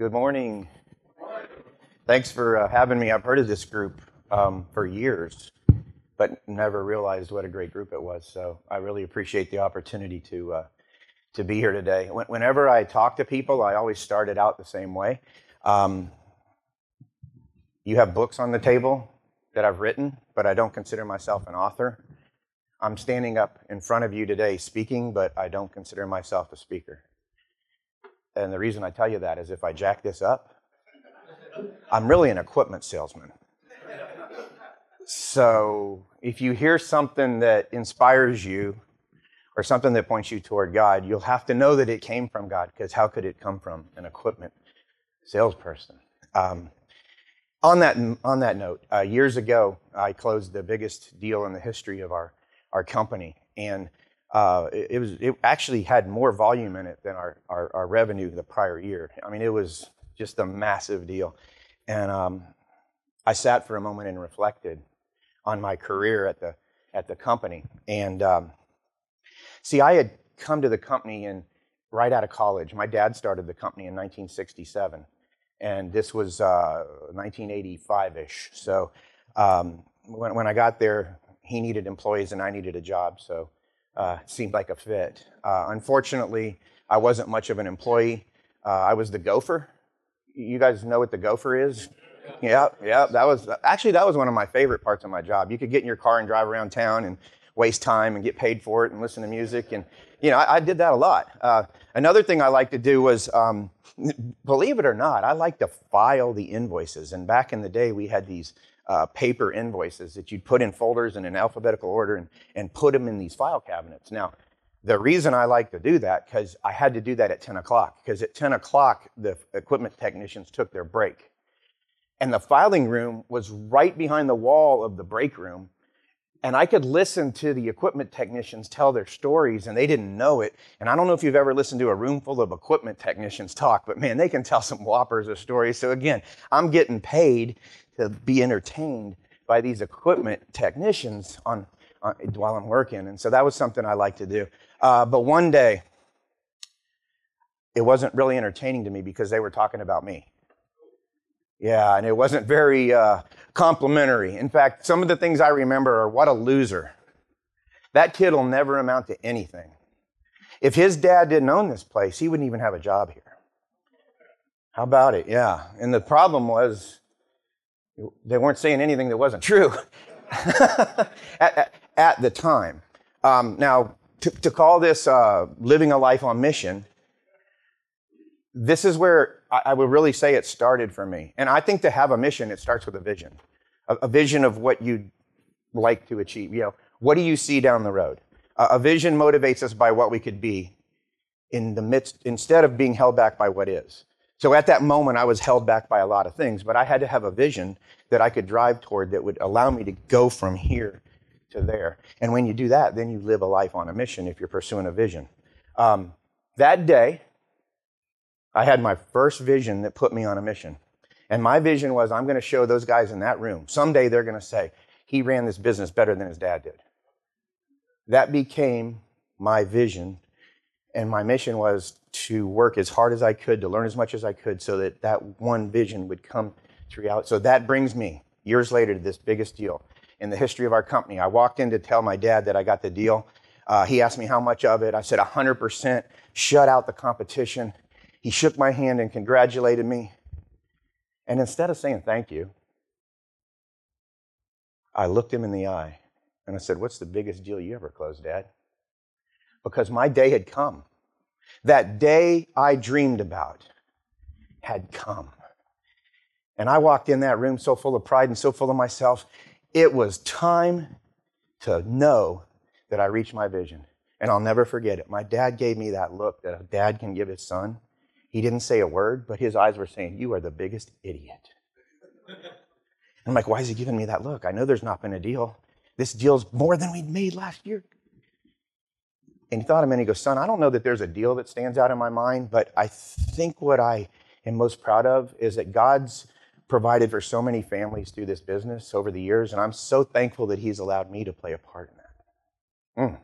Good morning. Thanks for uh, having me. I've heard of this group um, for years, but never realized what a great group it was. So I really appreciate the opportunity to uh, to be here today. Whenever I talk to people, I always start it out the same way. Um, you have books on the table that I've written, but I don't consider myself an author. I'm standing up in front of you today speaking, but I don't consider myself a speaker. And the reason I tell you that is if I jack this up, I'm really an equipment salesman. So if you hear something that inspires you or something that points you toward God, you'll have to know that it came from God because how could it come from an equipment salesperson? Um, on that on that note, uh, years ago, I closed the biggest deal in the history of our our company, and uh, it, was it actually had more volume in it than our, our, our revenue the prior year. I mean, it was just a massive deal, and um, I sat for a moment and reflected on my career at the at the company, and um, see, I had come to the company in right out of college. My dad started the company in 1967 and this was uh, 1985-ish. So um, when, when I got there, he needed employees and I needed a job, so uh, seemed like a fit. Uh, unfortunately, I wasn't much of an employee. Uh, I was the gopher. You guys know what the gopher is? Yeah, yeah. That was actually that was one of my favorite parts of my job. You could get in your car and drive around town and waste time and get paid for it and listen to music. And, you know, I, I did that a lot. Uh, another thing I like to do was, um, believe it or not, I like to file the invoices. And back in the day, we had these uh, paper invoices that you'd put in folders in an alphabetical order and, and put them in these file cabinets. Now, the reason I like to do that, because I had to do that at 10 o'clock, because at 10 o'clock, the equipment technicians took their break. And the filing room was right behind the wall of the break room and I could listen to the equipment technicians tell their stories and they didn't know it. And I don't know if you've ever listened to a room full of equipment technicians talk, but man, they can tell some whoppers of stories. So again, I'm getting paid to be entertained by these equipment technicians on, on while I'm working. And so that was something I like to do. Uh, but one day, it wasn't really entertaining to me because they were talking about me. Yeah, and it wasn't very uh, complimentary. In fact, some of the things I remember are what a loser. That kid will never amount to anything. If his dad didn't own this place, he wouldn't even have a job here. How about it? Yeah. And the problem was they weren't saying anything that wasn't true at, at, at, the time. Um, now, to, to, call this uh, living a life on mission, this is where I, I would really say it started for me. And I think to have a mission, it starts with a vision, a, a vision of what you'd like to achieve. You know, what do you see down the road? Uh, a vision motivates us by what we could be in the midst, instead of being held back by what is. So at that moment, I was held back by a lot of things, but I had to have a vision that I could drive toward that would allow me to go from here to there. And when you do that, then you live a life on a mission if you're pursuing a vision. Um, that day, I had my first vision that put me on a mission. And my vision was I'm going to show those guys in that room. Someday they're going to say, he ran this business better than his dad did. That became my vision. And my mission was to work as hard as I could, to learn as much as I could, so that that one vision would come to reality. So that brings me years later to this biggest deal in the history of our company. I walked in to tell my dad that I got the deal. Uh, he asked me how much of it. I said 100%, shut out the competition. He shook my hand and congratulated me. And instead of saying thank you, I looked him in the eye and I said, What's the biggest deal you ever closed, Dad? Because my day had come. That day I dreamed about had come. And I walked in that room so full of pride and so full of myself. It was time to know that I reached my vision. And I'll never forget it. My dad gave me that look that a dad can give his son. He didn't say a word, but his eyes were saying, You are the biggest idiot. I'm like, Why is he giving me that look? I know there's not been a deal. This deal's more than we'd made last year. And he thought a minute, he goes, Son, I don't know that there's a deal that stands out in my mind, but I think what I am most proud of is that God's provided for so many families through this business over the years, and I'm so thankful that He's allowed me to play a part in that. Mm.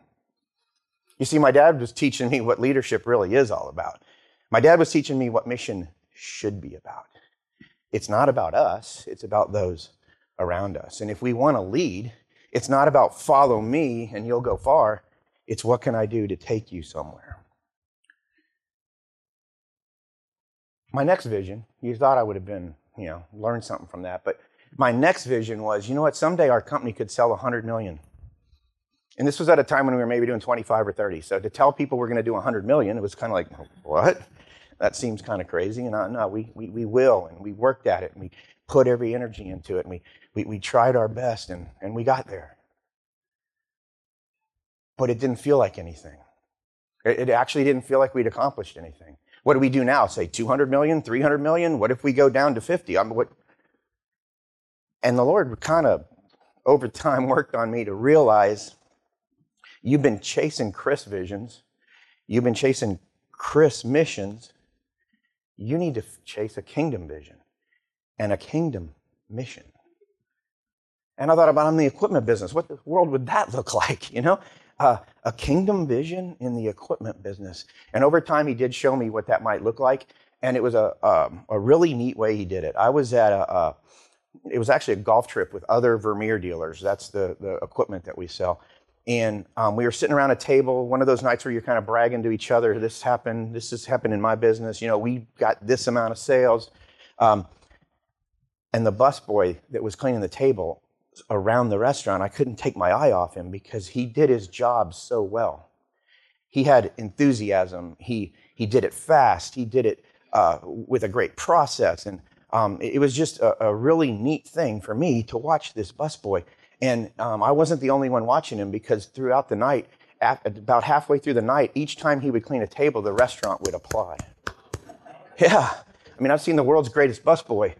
You see, my dad was teaching me what leadership really is all about. My dad was teaching me what mission should be about. It's not about us, it's about those around us. And if we want to lead, it's not about follow me and you'll go far. It's what can I do to take you somewhere. My next vision, you thought I would have been, you know, learned something from that, but my next vision was, you know what, someday our company could sell 100 million. And this was at a time when we were maybe doing 25 or 30. So to tell people we're going to do 100 million, it was kind of like, what? That seems kind of crazy. And I, no, we, we, we will. And we worked at it and we put every energy into it and we, we, we tried our best and, and we got there. But it didn't feel like anything. It, it actually didn't feel like we'd accomplished anything. What do we do now? Say 200 million, 300 million? What if we go down to 50? I'm, what? And the Lord kind of, over time, worked on me to realize You've been chasing Chris visions. You've been chasing Chris missions. You need to chase a kingdom vision and a kingdom mission. And I thought about I'm the equipment business. What the world would that look like? You know, uh, a kingdom vision in the equipment business. And over time, he did show me what that might look like. And it was a um, a really neat way he did it. I was at a, a it was actually a golf trip with other Vermeer dealers. That's the the equipment that we sell. And um, we were sitting around a table, one of those nights where you're kind of bragging to each other, this happened, this has happened in my business, you know, we got this amount of sales. Um, and the busboy that was cleaning the table around the restaurant, I couldn't take my eye off him because he did his job so well. He had enthusiasm. He, he did it fast. He did it uh, with a great process. And um, it was just a, a really neat thing for me to watch this busboy. And um, I wasn't the only one watching him because throughout the night, about halfway through the night, each time he would clean a table, the restaurant would applaud. Yeah, I mean, I've seen the world's greatest busboy,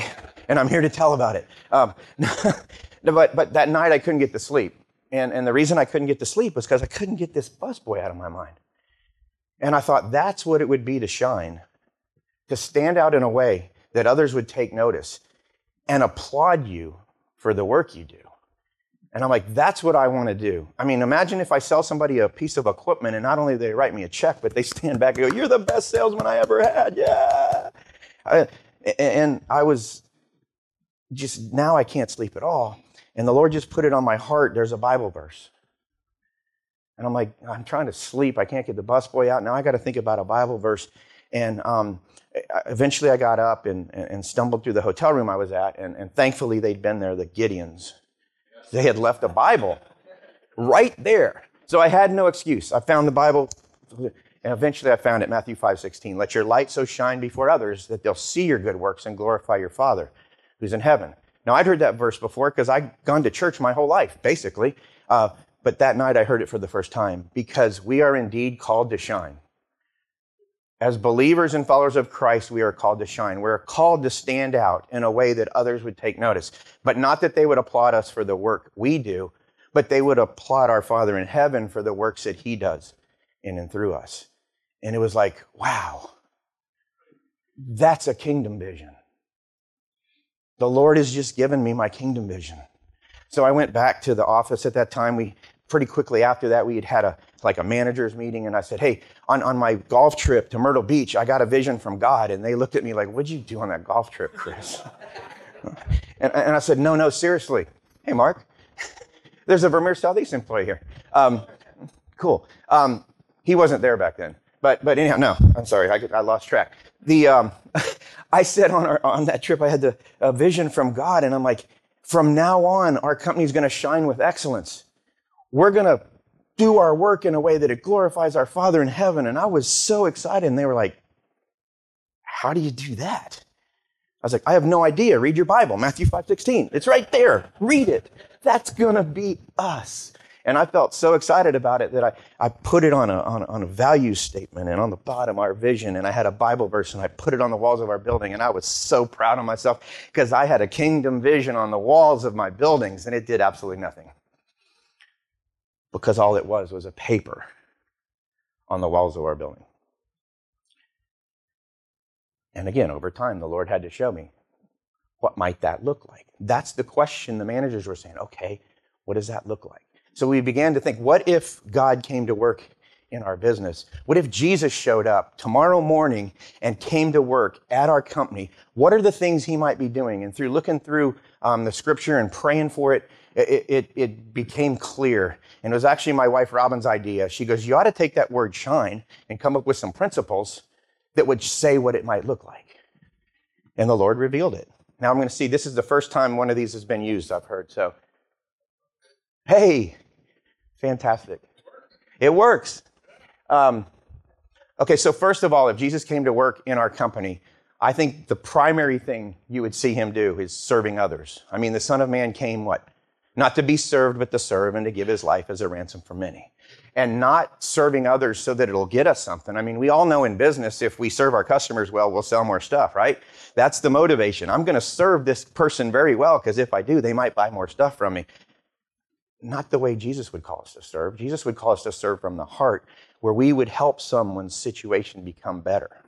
and I'm here to tell about it. Um, but, but that night, I couldn't get to sleep. And, and the reason I couldn't get to sleep was because I couldn't get this busboy out of my mind. And I thought that's what it would be to shine, to stand out in a way that others would take notice and applaud you for the work you do. And I'm like, that's what I want to do. I mean, imagine if I sell somebody a piece of equipment and not only they write me a check, but they stand back and go, You're the best salesman I ever had. Yeah. I, and I was just, now I can't sleep at all. And the Lord just put it on my heart. There's a Bible verse. And I'm like, I'm trying to sleep. I can't get the busboy out. Now I got to think about a Bible verse. And um, eventually I got up and, and, stumbled through the hotel room I was at. And, and thankfully they'd been there, the Gideons. They had left a Bible right there. So I had no excuse. I found the Bible, and eventually I found it, Matthew 5 16. Let your light so shine before others that they'll see your good works and glorify your Father who's in heaven. Now, I'd heard that verse before because I'd gone to church my whole life, basically. Uh, but that night I heard it for the first time because we are indeed called to shine. As believers and followers of Christ, we are called to shine. We're called to stand out in a way that others would take notice. But not that they would applaud us for the work we do, but they would applaud our Father in heaven for the works that He does in and through us. And it was like, wow, that's a kingdom vision. The Lord has just given me my kingdom vision. So I went back to the office at that time. We pretty quickly after that, we had had a like a manager's meeting, and I said, "Hey, on, on my golf trip to Myrtle Beach, I got a vision from God." And they looked at me like, "What'd you do on that golf trip, Chris?" and, and I said, "No, no, seriously. Hey, Mark, there's a Vermeer Southeast employee here. Um, cool. Um, he wasn't there back then, but but anyhow, no, I'm sorry, I, I lost track. The um, I said on our, on that trip, I had the a vision from God, and I'm like, from now on, our company's going to shine with excellence we're going to do our work in a way that it glorifies our Father in heaven. And I was so excited. And they were like, How do you do that? I was like, I have no idea. Read your Bible, Matthew 5 16. It's right there. Read it. That's going to be us. And I felt so excited about it that I, I put it on a, on, on a value statement and on the bottom our vision. And I had a Bible verse and I put it on the walls of our building. And I was so proud of myself because I had a kingdom vision on the walls of my buildings and it did absolutely nothing because all it was was a paper on the walls of our building. And again, over time, the Lord had to show me what might that look like. That's the question the managers were saying. Okay, what does that look like? So we began to think, what if God came to work in our business? What if Jesus showed up tomorrow morning and came to work at our company? What are the things he might be doing? And through looking through um, the scripture and praying for it, it, it, it became clear. And it was actually my wife Robin's idea. She goes, You ought to take that word shine and come up with some principles that would say what it might look like. And the Lord revealed it. Now I'm going to see this is the first time one of these has been used, I've heard. So, hey, fantastic. It works. Um, okay, so first of all, if Jesus came to work in our company, I think the primary thing you would see him do is serving others. I mean, the Son of Man came what? Not to be served, but to serve and to give his life as a ransom for many. And not serving others so that it'll get us something. I mean, we all know in business, if we serve our customers well, we'll sell more stuff, right? That's the motivation. I'm going to serve this person very well because if I do, they might buy more stuff from me. Not the way Jesus would call us to serve. Jesus would call us to serve from the heart, where we would help someone's situation become better.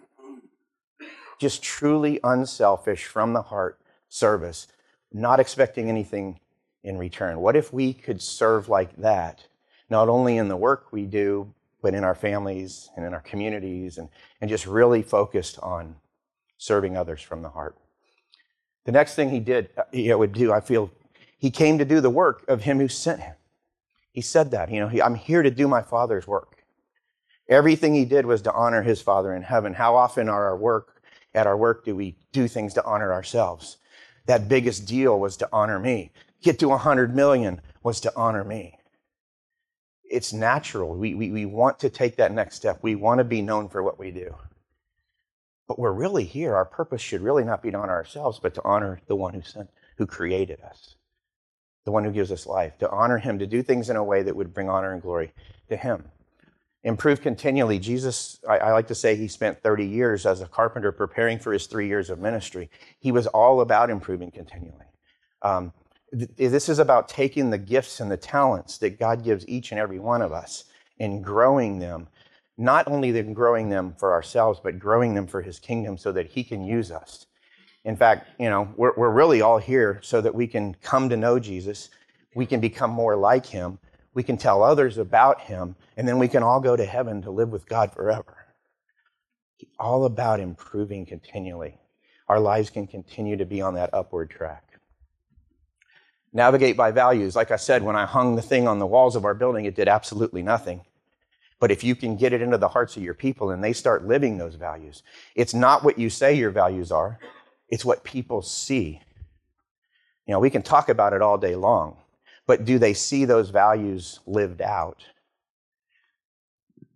Just truly unselfish, from the heart service, not expecting anything in return? What if we could serve like that, not only in the work we do, but in our families and in our communities, and, and just really focused on serving others from the heart? The next thing he did, uh, he would do, I feel, he came to do the work of him who sent him. He said that, you know, he, I'm here to do my Father's work. Everything he did was to honor his Father in heaven. How often are our work, at our work, do we do things to honor ourselves? That biggest deal was to honor me get to 100 million was to honor me. It's natural. We, we, we want to take that next step. We want to be known for what we do. But we're really here. Our purpose should really not be to honor ourselves, but to honor the one who sent, who created us, the one who gives us life, to honor him, to do things in a way that would bring honor and glory to him. Improve continually. Jesus, I, I like to say he spent 30 years as a carpenter preparing for his three years of ministry. He was all about improving continually. Um, Eh, this is about taking the gifts and the talents that God gives each and every one of us and growing them. Not only then growing them for ourselves, but growing them for His kingdom so that He can use us. In fact, you know, we're, we're really all here so that we can come to know Jesus. We can become more like Him. We can tell others about Him. And then we can all go to heaven to live with God forever. All about improving continually. Our lives can continue to be on that upward track. Navigate by values. Like I said, when I hung the thing on the walls of our building, it did absolutely nothing. But if you can get it into the hearts of your people and they start living those values, it's not what you say your values are, it's what people see. You know, we can talk about it all day long, but do they see those values lived out?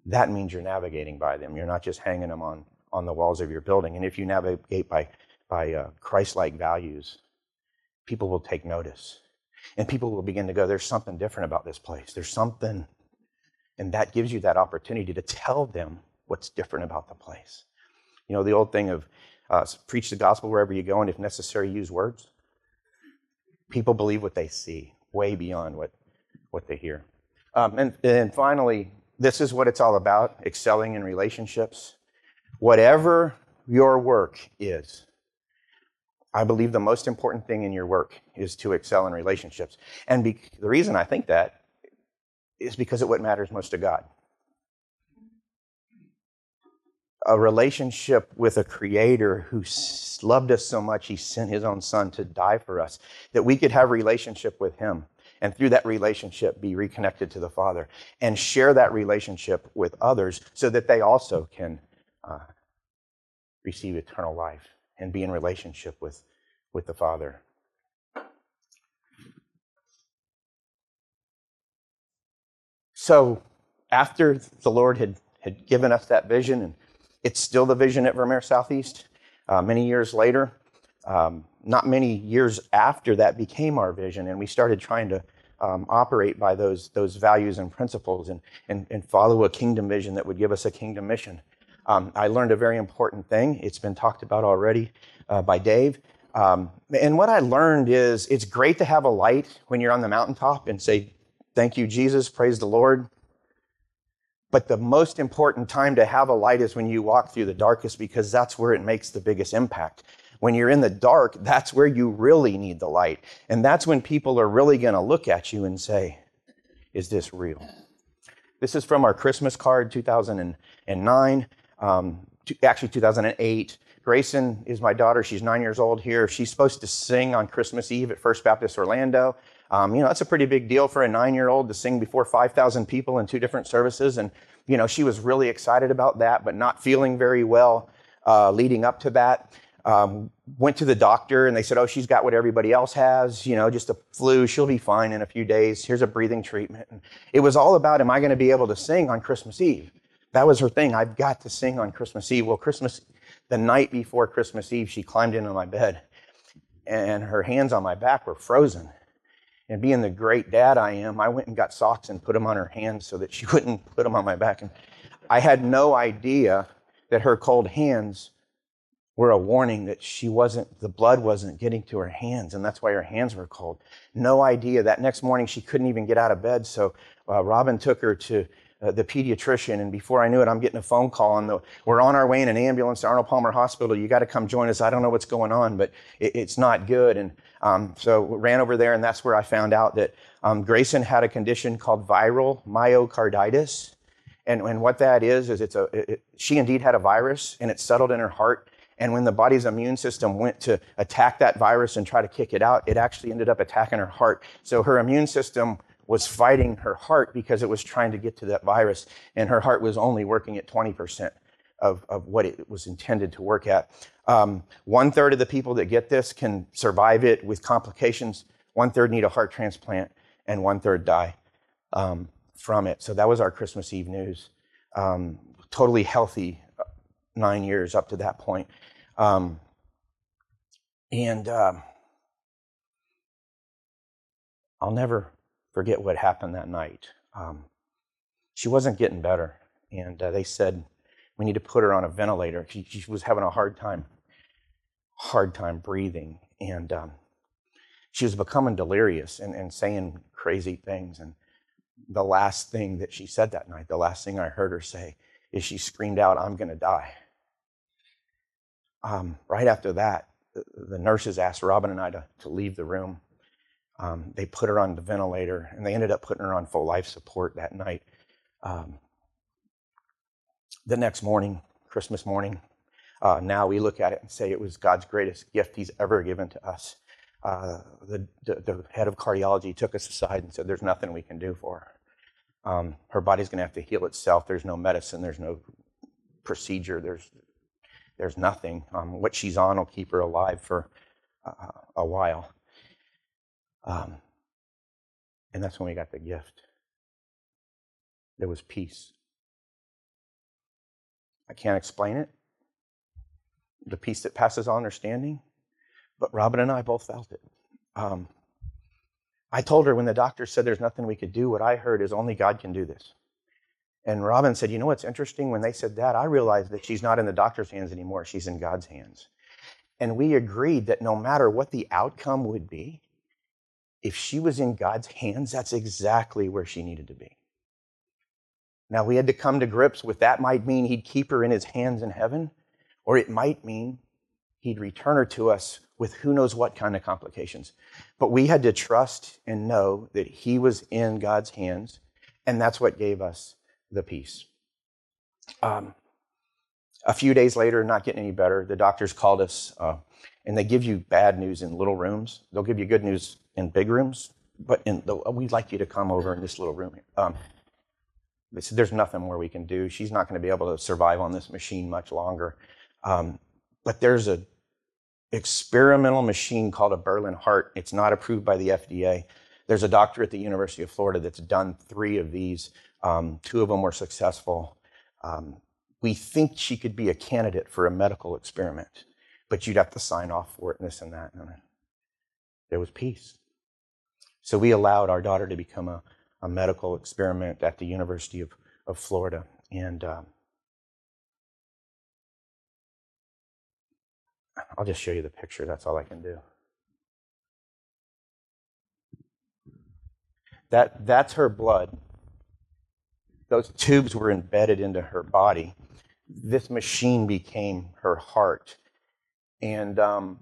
That means you're navigating by them. You're not just hanging them on, on the walls of your building. And if you navigate by, by uh, Christ like values, people will take notice. And people will begin to go, there's something different about this place. There's something. And that gives you that opportunity to tell them what's different about the place. You know, the old thing of uh, preach the gospel wherever you go, and if necessary, use words. People believe what they see, way beyond what, what they hear. Um, and, and finally, this is what it's all about excelling in relationships. Whatever your work is, I believe the most important thing in your work is to excel in relationships. And be- the reason I think that is because of what matters most to God. A relationship with a creator who loved us so much, he sent his own son to die for us, that we could have relationship with him. And through that relationship, be reconnected to the Father and share that relationship with others so that they also can uh, receive eternal life and be in relationship with, with the Father. So, after the Lord had, had given us that vision, and it's still the vision at Vermeer Southeast, uh, many years later, um, not many years after that became our vision, and we started trying to um, operate by those, those values and principles and, and, and follow a kingdom vision that would give us a kingdom mission um, I learned a very important thing. It's been talked about already uh, by Dave. Um, and what I learned is it's great to have a light when you're on the mountaintop and say, Thank you, Jesus, praise the Lord. But the most important time to have a light is when you walk through the darkest because that's where it makes the biggest impact. When you're in the dark, that's where you really need the light. And that's when people are really going to look at you and say, Is this real? This is from our Christmas card, 2009, um, actually 2008. Grayson is my daughter. She's nine years old here. She's supposed to sing on Christmas Eve at First Baptist Orlando. Um, you know, that's a pretty big deal for a nine year old to sing before 5,000 people in two different services. And, you know, she was really excited about that, but not feeling very well uh, leading up to that. Um, went to the doctor and they said, oh, she's got what everybody else has, you know, just a flu. She'll be fine in a few days. Here's a breathing treatment. And it was all about, am I going to be able to sing on Christmas Eve? That was her thing. I've got to sing on Christmas Eve. Well, Christmas, the night before Christmas Eve, she climbed into my bed and her hands on my back were frozen. And being the great dad I am, I went and got socks and put them on her hands so that she wouldn't put them on my back. And I had no idea that her cold hands were a warning that she wasn't, the blood wasn't getting to her hands, and that's why her hands were cold. No idea. That next morning, she couldn't even get out of bed, so uh, Robin took her to uh, the pediatrician, and before I knew it, I'm getting a phone call, and the, we're on our way in an ambulance to Arnold Palmer Hospital. You got to come join us. I don't know what's going on, but it, it's not good. And um, so ran over there, and that's where I found out that um, Grayson had a condition called viral myocarditis. And, and what that is, is it's a, it, she indeed had a virus, and it settled in her heart and when the body's immune system went to attack that virus and try to kick it out, it actually ended up attacking her heart. So her immune system was fighting her heart because it was trying to get to that virus, and her heart was only working at 20% of, of what it was intended to work at. Um, one third of the people that get this can survive it with complications. One third need a heart transplant, and one third die um, from it. So that was our Christmas Eve news. Um, totally healthy uh, nine years up to that point. Um, and uh, I'll never forget what happened that night. Um, she wasn't getting better, and uh, they said we need to put her on a ventilator. She, she was having a hard time, hard time breathing, and um, she was becoming delirious and, and saying crazy things. And the last thing that she said that night, the last thing I heard her say, is she screamed out, "I'm going to die." um, right after that, the, the, nurses asked Robin and I to, to leave the room. Um, they put her on the ventilator, and they ended up putting her on full life support that night. Um, the next morning, Christmas morning, uh, now we look at it and say it was God's greatest gift He's ever given to us. Uh, the, the, the, head of cardiology took us aside and said, There's nothing we can do for her. Um, her body's going to have to heal itself. There's no medicine, there's no procedure, there's there's nothing. Um, what she's on will keep her alive for uh, a while. Um, and that's when we got the gift. There was peace. I can't explain it. The peace that passes all understanding. But Robin and I both felt it. Um, I told her when the doctor said there's nothing we could do, what I heard is only God can do this. And Robin said, You know what's interesting? When they said that, I realized that she's not in the doctor's hands anymore. She's in God's hands. And we agreed that no matter what the outcome would be, if she was in God's hands, that's exactly where she needed to be. Now, we had to come to grips with that might mean he'd keep her in his hands in heaven, or it might mean he'd return her to us with who knows what kind of complications. But we had to trust and know that he was in God's hands, and that's what gave us the peace. Um, a few days later, not getting any better, the doctors called us, uh, and they give you bad news in little rooms. They'll give you good news in big rooms, but in the, we'd like you to come over in this little room. Um, they said, There's nothing more we can do. She's not going to be able to survive on this machine much longer. Um, but there's a experimental machine called a Berlin heart. It's not approved by the FDA. There's a doctor at the University of Florida that's done three of these um, two of them were successful. Um, we think she could be a candidate for a medical experiment, but you'd have to sign off for it and this and that. And there was peace. So we allowed our daughter to become a, a medical experiment at the University of, of Florida. And um, I'll just show you the picture. That's all I can do. That, that's her blood those tubes were embedded into her body. This machine became her heart. And um,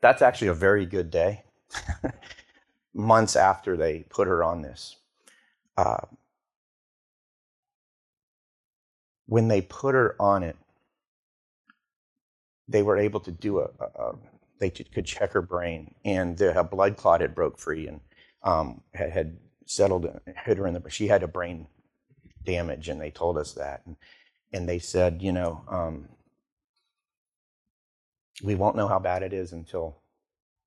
that's actually a very good day. Months after they put her on this. uh, when they put her on it, they were able to do a, a, they could check her brain, and the blood clot had broke free and um, had, had, settled, and hit her in the. She had a brain damage, and they told us that, and, and they said, you know, um, we won't know how bad it is until,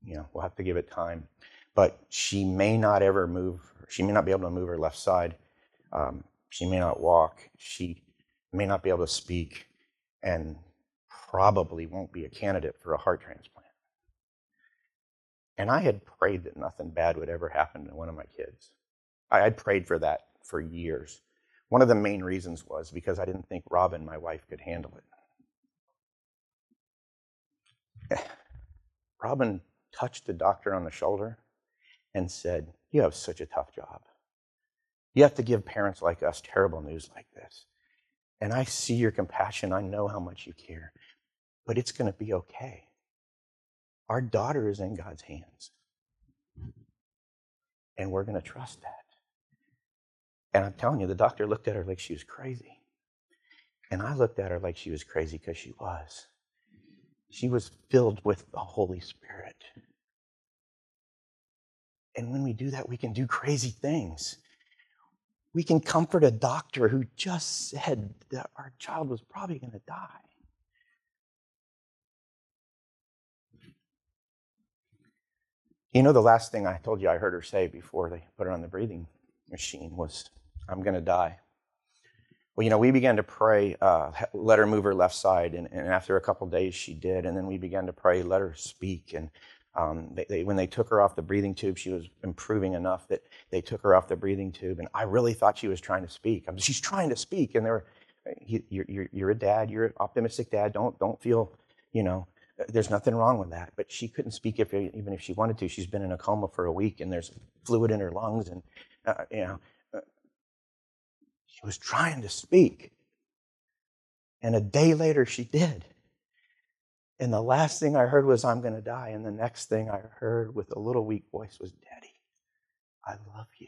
you know, we'll have to give it time, but she may not ever move. She may not be able to move her left side. Um, she may not walk. She may not be able to speak, and probably won't be a candidate for a heart transplant. And I had prayed that nothing bad would ever happen to one of my kids. I had prayed for that for years. One of the main reasons was because I didn't think Robin, my wife, could handle it. Robin touched the doctor on the shoulder and said, You have such a tough job. You have to give parents like us terrible news like this. And I see your compassion. I know how much you care. But it's going to be okay. Our daughter is in God's hands. And we're going to trust that. And I'm telling you, the doctor looked at her like she was crazy. And I looked at her like she was crazy because she was. She was filled with the Holy Spirit. And when we do that, we can do crazy things. We can comfort a doctor who just said that our child was probably going to die. You know, the last thing I told you I heard her say before they put her on the breathing machine was, I'm going to die. Well, you know, we began to pray, uh, let her move her left side. And, and after a couple days, she did. And then we began to pray, let her speak. And um, they, they, when they took her off the breathing tube, she was improving enough that they took her off the breathing tube. And I really thought she was trying to speak. I mean, she's trying to speak. And they're, you're, you're, you're a dad, you're an optimistic dad. Don't, don't feel, you know, there's nothing wrong with that. But she couldn't speak if, even if she wanted to. She's been in a coma for a week and there's fluid in her lungs. And, uh, you know, uh, she was trying to speak. And a day later, she did. And the last thing I heard was, I'm going to die. And the next thing I heard with a little weak voice was, Daddy, I love you.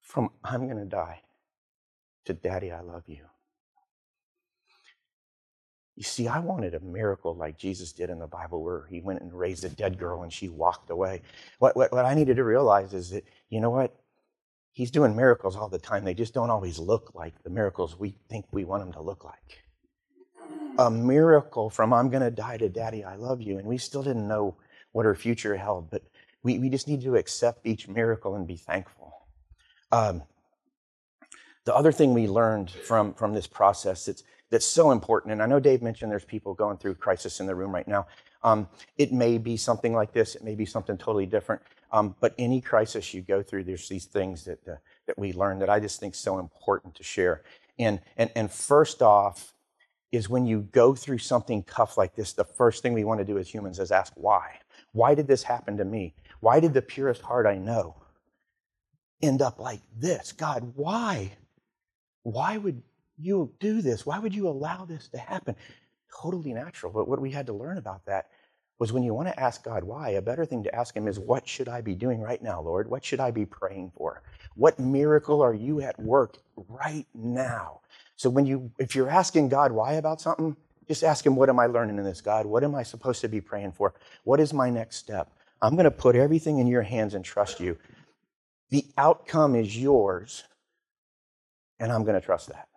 From I'm going to die to Daddy, I love you. You see, I wanted a miracle like Jesus did in the Bible where he went and raised a dead girl and she walked away. What, what, what I needed to realize is that, you know what? He's doing miracles all the time. They just don't always look like the miracles we think we want them to look like. A miracle from I'm going to die to daddy, I love you. And we still didn't know what her future held, but we, we just need to accept each miracle and be thankful. Um, the other thing we learned from, from this process, that's, that's so important. And I know Dave mentioned there's people going through crisis in the room right now. Um, it may be something like this. It may be something totally different. Um, but any crisis you go through, there's these things that uh, that we learn that I just think so important to share. And and and first off, is when you go through something tough like this, the first thing we want to do as humans is ask why. Why did this happen to me? Why did the purest heart I know end up like this? God, why? Why would you do this? Why would you allow this to happen? Totally natural. But what we had to learn about that was when you want to ask God why, a better thing to ask Him is, What should I be doing right now, Lord? What should I be praying for? What miracle are you at work right now? So when you, if you're asking God why about something, just ask Him, What am I learning in this, God? What am I supposed to be praying for? What is my next step? I'm going to put everything in your hands and trust you. The outcome is yours, and I'm going to trust that.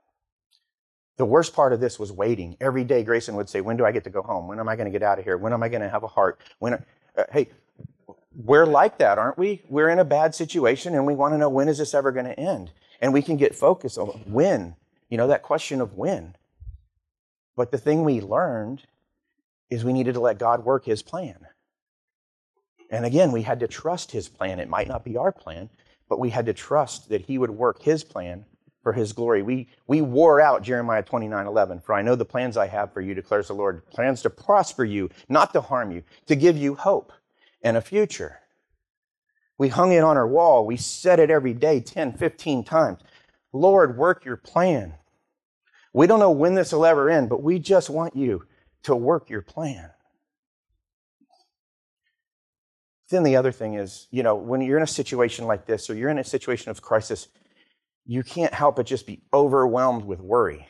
The worst part of this was waiting. Every day, Grayson would say, When do I get to go home? When am I going to get out of here? When am I going to have a heart? When, uh, hey, we're like that, aren't we? We're in a bad situation and we want to know when is this ever going to end? And we can get focused on when, you know, that question of when. But the thing we learned is we needed to let God work his plan. And again, we had to trust his plan. It might not be our plan, but we had to trust that he would work his plan for his glory. We, we wore out Jeremiah 29 11. For I know the plans I have for you, declares the Lord plans to prosper you, not to harm you, to give you hope and a future. We hung it on our wall. We said it every day 10, 15 times. Lord, work your plan. We don't know when this will ever end, but we just want you to work your plan. Then the other thing is, you know, when you're in a situation like this or you're in a situation of crisis, you can't help but just be overwhelmed with worry.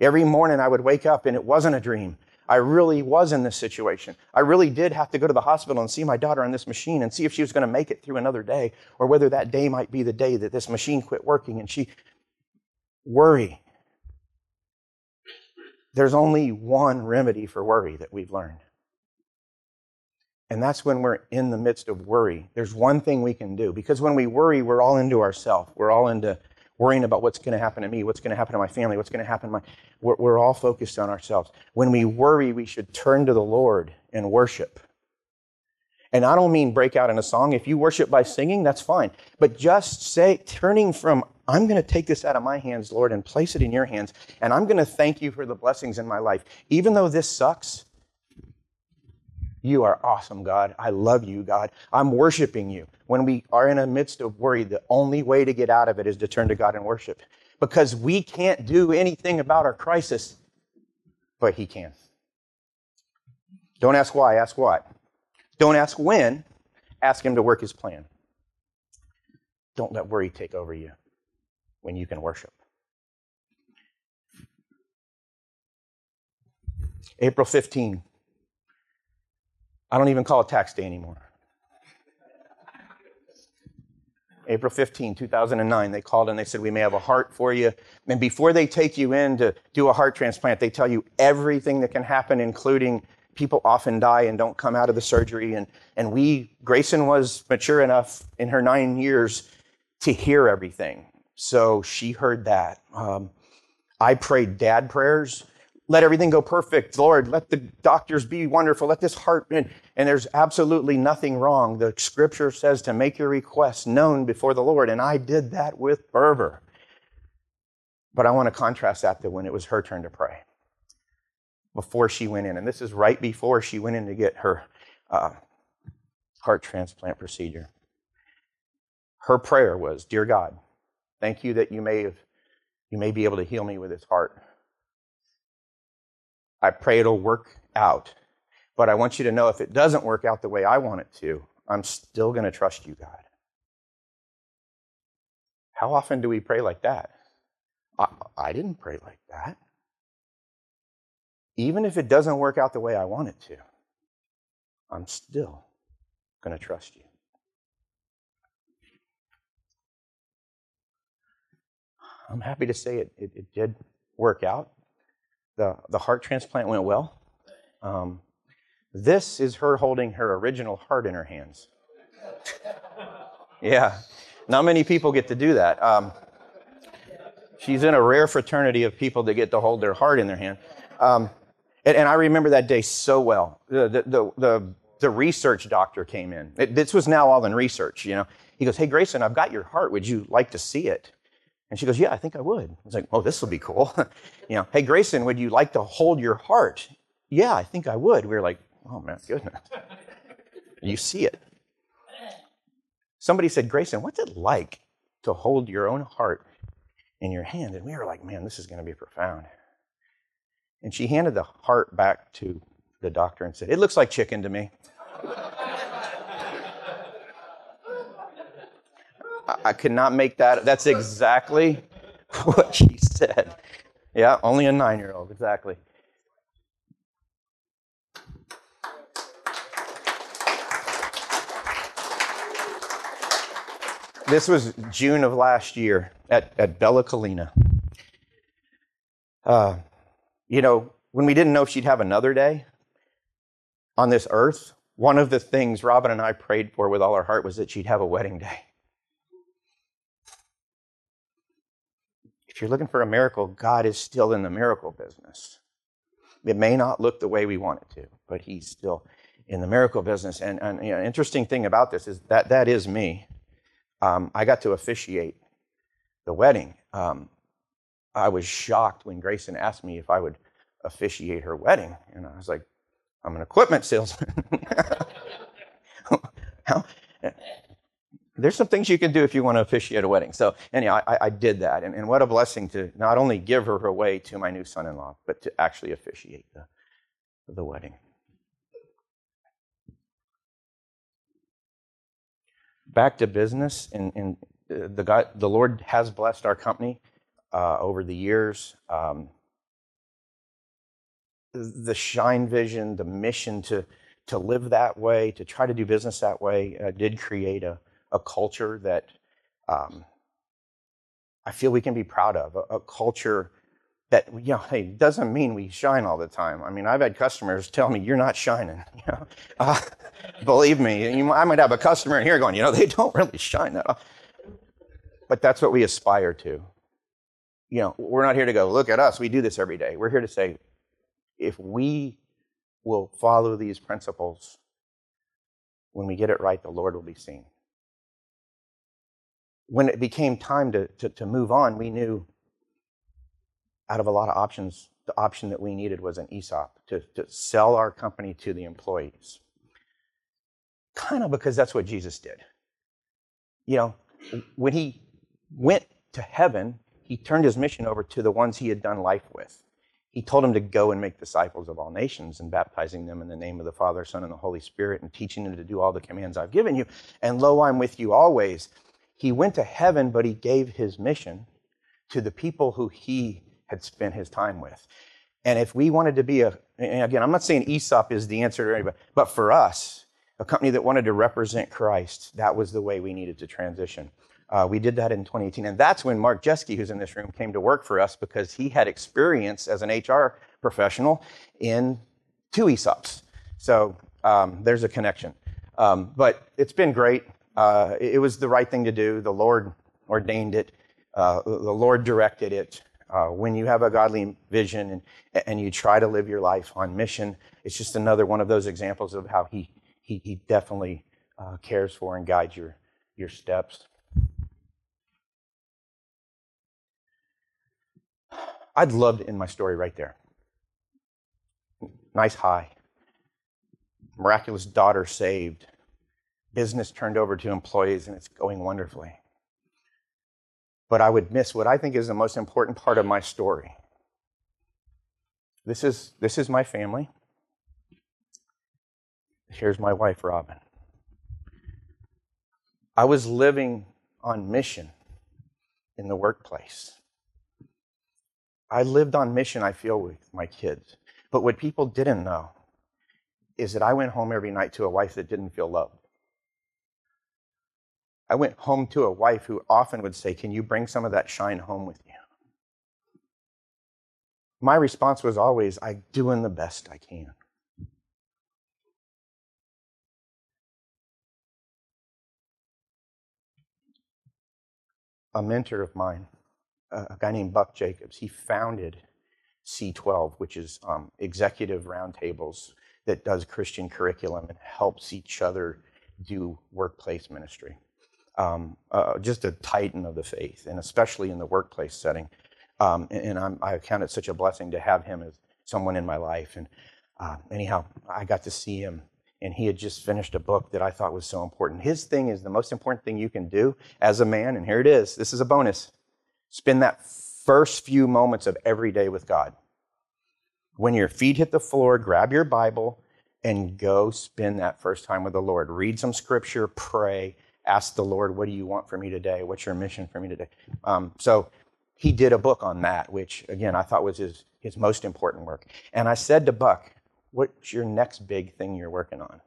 Every morning I would wake up and it wasn't a dream. I really was in this situation. I really did have to go to the hospital and see my daughter on this machine and see if she was going to make it through another day or whether that day might be the day that this machine quit working and she worry. There's only one remedy for worry that we've learned. And that's when we're in the midst of worry. There's one thing we can do because when we worry, we're all into ourselves. We're all into worrying about what's going to happen to me, what's going to happen to my family, what's going to happen to my. We're, we're all focused on ourselves. When we worry, we should turn to the Lord and worship. And I don't mean break out in a song. If you worship by singing, that's fine. But just say, turning from, I'm going to take this out of my hands, Lord, and place it in your hands. And I'm going to thank you for the blessings in my life. Even though this sucks, you are awesome, God. I love you, God. I'm worshiping you. When we are in a midst of worry, the only way to get out of it is to turn to God and worship. Because we can't do anything about our crisis, but He can. Don't ask why, ask what. Don't ask when, ask Him to work His plan. Don't let worry take over you when you can worship. April 15, I don't even call it tax day anymore. April 15, 2009, they called and they said, We may have a heart for you. And before they take you in to do a heart transplant, they tell you everything that can happen, including people often die and don't come out of the surgery. And, and we, Grayson was mature enough in her nine years to hear everything. So she heard that. Um, I prayed dad prayers let everything go perfect. Lord, let the doctors be wonderful. Let this heart, and, and there's absolutely nothing wrong. The scripture says to make your requests known before the Lord, and I did that with fervor. But I want to contrast that to when it was her turn to pray before she went in. And this is right before she went in to get her uh, heart transplant procedure. Her prayer was, Dear God, thank you that you may have you may be able to heal me with this heart. I pray it'll work out. But I want you to know if it doesn't work out the way I want it to, I'm still going to trust you, God. How often do we pray like that? I, I, didn't pray like that. Even if it doesn't work out the way I want it to, I'm still going to trust you. I'm happy to say it, it, it did work out the, the heart transplant went well. Um, this is her holding her original heart in her hands. yeah, not many people get to do that. Um, she's in a rare fraternity of people that get to hold their heart in their hand. Um, and, and, I remember that day so well. The, the, the, the, the research doctor came in. It, this was now all in research, you know. He goes, Hey, Grayson, I've got your heart. Would you like to see it? And she goes, Yeah, I think I would. I was like, Oh, this will be cool. you know, hey, Grayson, would you like to hold your heart? Yeah, I think I would. We were like, Oh, man, goodness. you see it. Somebody said, Grayson, what's it like to hold your own heart in your hand? And we were like, Man, this is going to be profound. And she handed the heart back to the doctor and said, It looks like chicken to me. I could not make that. That's exactly what she said. Yeah, only a nine year old, exactly. This was June of last year at, at Bella Collina. Uh, you know, when we didn't know if she'd have another day on this earth, one of the things Robin and I prayed for with all our heart was that she'd have a wedding day. If you're looking for a miracle, God is still in the miracle business. It may not look the way we want it to, but He's still in the miracle business. And, and you know, interesting thing about this is that that is me. Um, I got to officiate the wedding. Um, I was shocked when Grayson asked me if I would officiate her wedding, and I was like, "I'm an equipment salesman." How, there's some things you can do if you want to officiate a wedding. So, anyhow, I, I did that. And, and, what a blessing to not only give her away to my new son in law, but to actually officiate the, the wedding. back to business, and, and uh, the God, the Lord has blessed our company uh, over the years. Um, the shine vision, the mission to to live that way, to try to do business that way, uh, did create a, a culture that um, I feel we can be proud of. A, a, culture that you know, hey, doesn't mean we shine all the time. I mean, I've had customers tell me you're not shining. You know, uh, believe me, you, I might have a customer in here going, you know, they don't really shine that. All. But that's what we aspire to. You know, we're not here to go, look at us, we do this every day. We're here to say, if we will follow these principles, when we get it right, the Lord will be seen. When it became time to, to, to move on, we knew out of a lot of options, the option that we needed was an ESOP to, to sell our company to the employees. Kind of because that's what Jesus did. You know, when he went to heaven, he turned his mission over to the ones he had done life with. He told them to go and make disciples of all nations and baptizing them in the name of the Father, Son, and the Holy Spirit and teaching them to do all the commands I've given you. And lo, I'm with you always. He went to heaven, but he gave his mission to the people who he had spent his time with. And if we wanted to be a, again, I'm not saying ESOP is the answer to anybody, but for us, a company that wanted to represent Christ, that was the way we needed to transition. Uh, we did that in 2018. And that's when Mark Jeske, who's in this room, came to work for us because he had experience as an HR professional in two ESOPs. So um, there's a connection. Um, but it's been great. Uh, it was the right thing to do. The Lord ordained it, uh, the Lord directed it. Uh, when you have a godly vision and, and you try to live your life on mission, it's just another one of those examples of how He, he, he definitely uh, cares for and guides your, your steps. I'd love to end my story right there. Nice high. Miraculous daughter saved. Business turned over to employees, and it's going wonderfully. But I would miss what I think is the most important part of my story. This is, this is my family. Here's my wife, Robin. I was living on mission in the workplace. I lived on mission, I feel, with my kids. But what people didn't know is that I went home every night to a wife that didn't feel loved. I went home to a wife who often would say, Can you bring some of that shine home with you? My response was always, I'm doing the best I can. A mentor of mine a guy named Buck Jacobs. He founded C12, which is um, executive roundtables that does Christian curriculum and helps each other do workplace ministry. Um, uh, just a titan of the faith, and especially in the workplace setting. Um, and, and i count it such a blessing to have him as someone in my life. And uh, anyhow, I got to see him, and he had just finished a book that I thought was so important. His thing is the most important thing you can do as a man, and here it is. This is a bonus Spend that first few moments of every day with God. When your feet hit the floor, grab your Bible and go spend that first time with the Lord. Read some scripture, pray, ask the Lord, What do you want for me today? What's your mission for me today? Um, so he did a book on that, which again I thought was his, his most important work. And I said to Buck, What's your next big thing you're working on?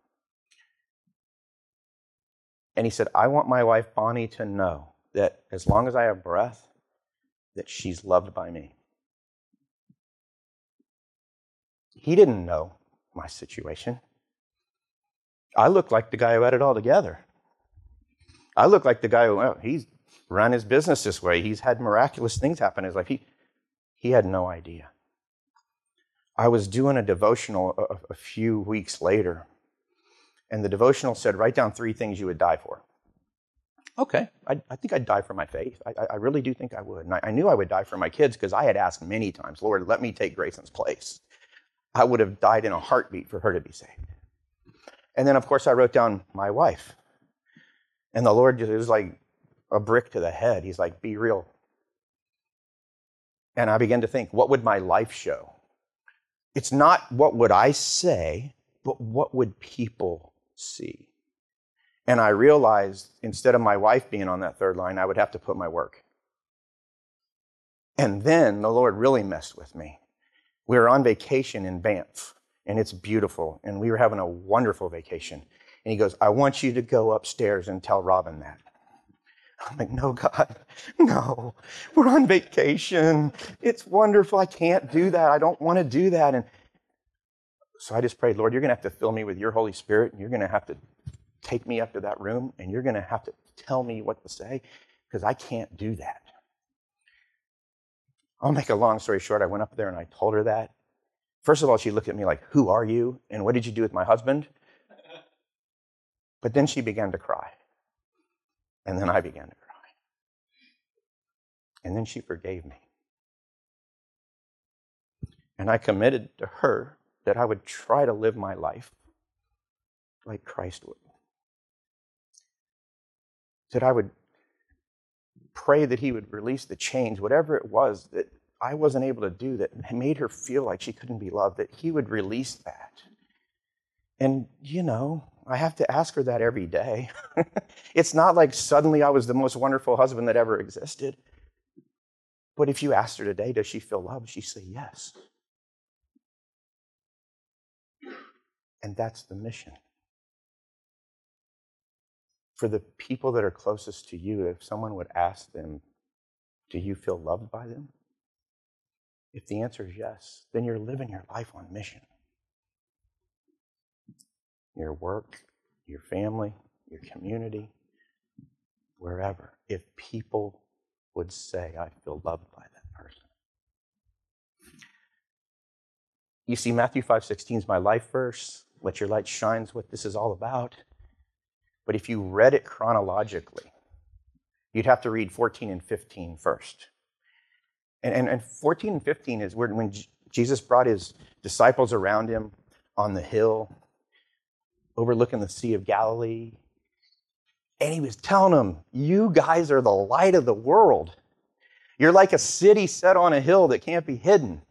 And he said, I want my wife Bonnie to know that as long as I have breath, that she's loved by me. He didn't know my situation. I looked like the guy who had it all together. I look like the guy who, well, he's run his business this way. He's had miraculous things happen in his life. He, he had no idea. I was doing a devotional a, a few weeks later, and the devotional said, Write down three things you would die for okay, I, I, think I'd die for my faith. I, I really do think I would. And I, I knew I would die for my kids because I had asked many times, Lord, let me take Grayson's place. I would have died in a heartbeat for her to be saved. And then, of course, I wrote down my wife. And the Lord just, it was like a brick to the head. He's like, be real. And I began to think, what would my life show? It's not what would I say, but what would people see? And I realized instead of my wife being on that third line, I would have to put my work. And then the Lord really messed with me. We were on vacation in Banff, and it's beautiful, and we were having a wonderful vacation. And he goes, I want you to go upstairs and tell Robin that. I'm like, no, God, no. We're on vacation. It's wonderful. I can't do that. I don't want to do that. And so I just prayed, Lord, you're going to have to fill me with your Holy Spirit, and you're going to have to take me up to that room, and you're going to have to tell me what to say, because I can't do that. I'll make a long story short. I went up there and I told her that. First of all, she looked at me like, Who are you? And what did you do with my husband? But then she began to cry. And then I began to cry. And then she forgave me. And I committed to her that I would try to live my life like Christ would. That I would pray that He would release the chains, whatever it was that I wasn't able to do that made her feel like she couldn't be loved, that He would release that. And, you know, I have to ask her that every day. it's not like suddenly I was the most wonderful husband that ever existed. But if you asked her today, does she feel loved? She'd say yes. And that's the mission. For the people that are closest to you, if someone would ask them, Do you feel loved by them? If the answer is yes, then you're living your life on mission your work, your family, your community, wherever, if people would say, I feel loved by that person. You see, Matthew 5:16 is my life verse. Let your light shine is what this is all about. But if you read it chronologically, you'd have to read 14 and 15 first. And, and, and 14 and 15 is when Jesus brought his disciples around him on the hill overlooking the Sea of Galilee. And he was telling them, You guys are the light of the world. You're like a city set on a hill that can't be hidden.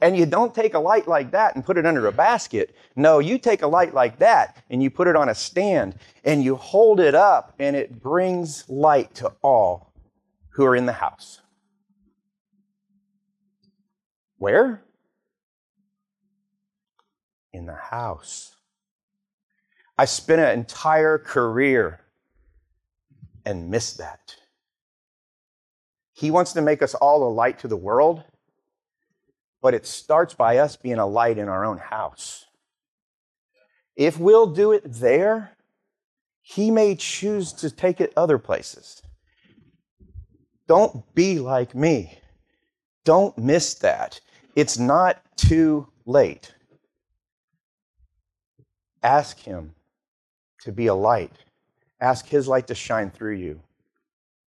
And you don't take a light like that and put it under a basket. No, you take a light like that and you put it on a stand and you hold it up and it brings light to all who are in the house. Where? In the house. I spent an entire career and missed that. He wants to make us all a light to the world, but it starts by us being a light in our own house. If we'll do it there, he may choose to take it other places. Don't be like me. Don't miss that. It's not too late. Ask him to be a light. Ask His light to shine through you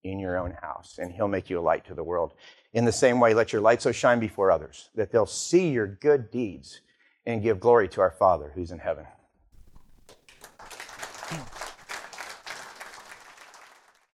in your own house, and He'll make you a light to the world. In the same way, let your light so shine before others that they'll see your good deeds and give glory to our Father who's in heaven.